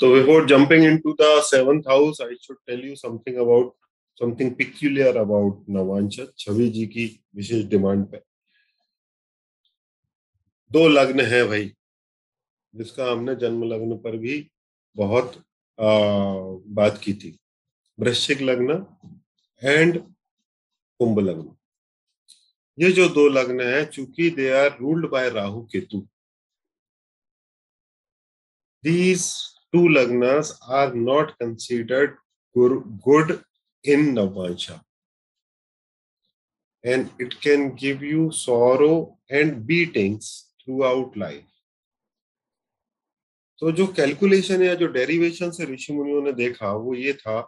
So before jumping into the seventh house, I should tell you something about something peculiar about नवांशा छवि जी की विशेष demand पे दो लग्न है भाई जिसका हमने जन्म लग्न पर भी बहुत आ, बात की थी वृश्चिक लग्न एंड कुंभ लग्न ये जो दो लग्न है चूँकि they are ruled by Rahu Ketu these two lagnas are not considered good in navamsa and it can give you sorrow and beatings throughout life. तो जो कैलकुलेशन या जो डेरिवेशन से ऋषि मुनियों ने देखा, वो ये था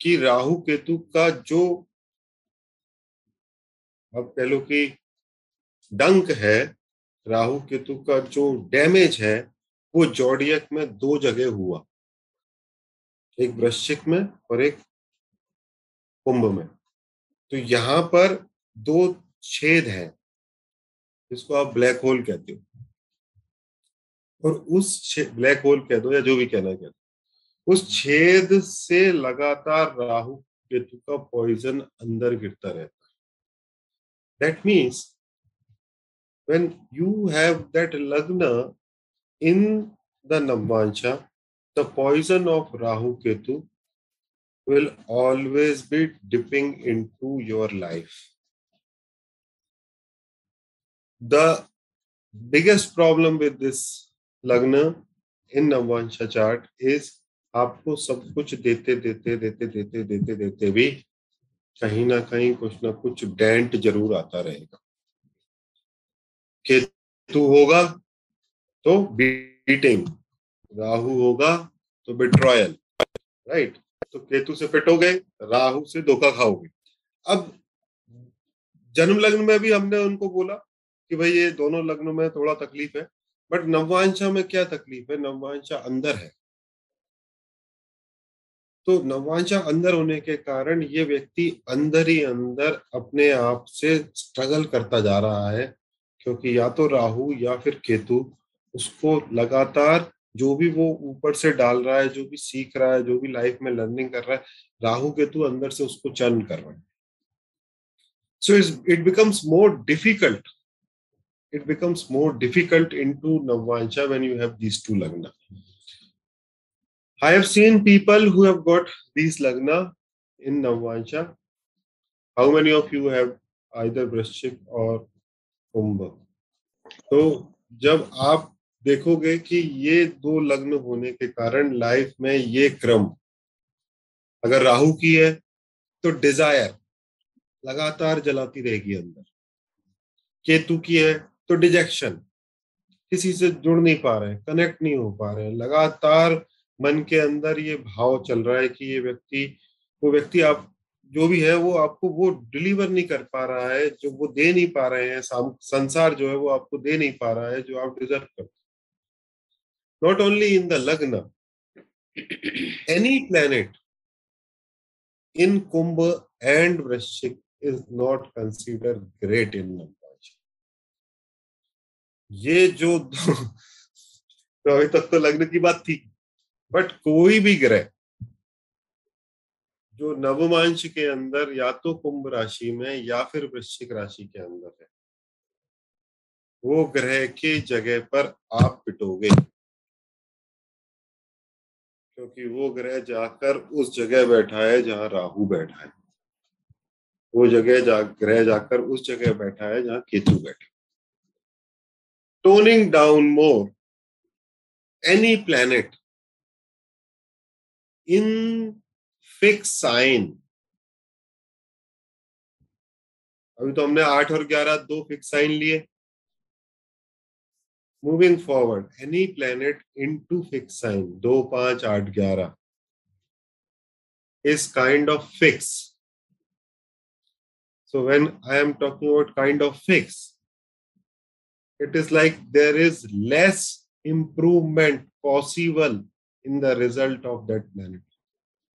कि राहु केतु का जो अब कह लो कि डंक है, राहु केतु का जो डैमेज है वो जॉडियक में दो जगह हुआ। एक वृश्चिक में और एक कुंभ में। तो यहाँ पर दो छेद हैं, जिसको आप ब्लैक होल कहते हो। और उस ब्लैक होल कह दो या जो भी कहना कह दो। उस छेद से लगातार राहु केतु का पॉइजन अंदर गिरता रहता है। That means when you have that lagna in the Navvansha, the poison of Rahu Ketu will always be dipping into your life. The biggest problem with this lagna in Navvansha chart is आपको सब कुछ देते देते देते देते देते देते भी कहीं ना कहीं कुछ ना कुछ डेंट ज़रूर आता रहेगा केतु होगा तो बीटिंग राहु होगा तो बिट्रॉयल राइट तो केतु से पिटोगे, राहु से धोखा खाओगे। अब जन्म लग्न में भी हमने उनको बोला कि भाई ये दोनों लग्न में थोड़ा तकलीफ़ है बट नववांशा में क्या तकलीफ़ है? नववांशा अंदर है। तो नवांशा अंदर होने के कारण ये व्यक्ति अंदर ही अंदर अपने आप से स्ट्रगल करता जा रहा है, क्योंकि या तो राहु या फिर केतु उसको लगातार जो भी वो ऊपर से डाल रहा है, जो भी सीख रहा है, जो भी लाइफ में लर्निंग कर रहा है, राहु केतु अंदर से उसको चर्न कर रहा है। So it becomes more difficult it becomes more difficult in two navamsa when you have these two lagna I have seen people who have got these lagna in Navansha. How many of you have either वृश्चिक और कुंभ तो जब आप देखोगे कि ये दो लग्न होने के कारण लाइफ में ये क्रम, अगर राहु की है तो डिज़ायर लगातार जलाती रहेगी अंदर। केतु की है तो डिजेक्शन किसी से जुड़ नहीं पा रहे कनेक्ट नहीं हो पा रहे, लगातार मन के अंदर ये भाव चल रहा है कि ये व्यक्ति, वो व्यक्ति आप, जो भी है वो आपको वो डिलीवर नहीं कर पा रहा है, जो वो दे नहीं पा रहे हैं संसार जो है वो आपको दे नहीं पा रहा है, जो आप डिजर्व करते not only in the lagna any planet in Kumbh and Vrishchik is not consider great in number ये जो तो अभी तक तो लग्न की बात थी बट कोई भी ग्रह जो नवमांश के अंदर या तो कुंभ राशि में या फिर वृश्चिक राशि के अंदर है वो ग्रह की जगह पर आप पिटोगे। क्योंकि वो ग्रह जाकर उस जगह बैठा है जहाँ राहु बैठा है। वो जगह जा, ग्रह जाकर उस जगह बैठा है जहाँ केतु बैठा toning down more any planet in fix sign अभी तो हमने आठ और ग्यारह दो फिक्स साइन लिए। Moving forward, any planet into fixed sign, 2, 5, 8, 11, is kind of fixed. So when I am talking about kind of fixed, it is like there is less improvement possible in the result of that planet.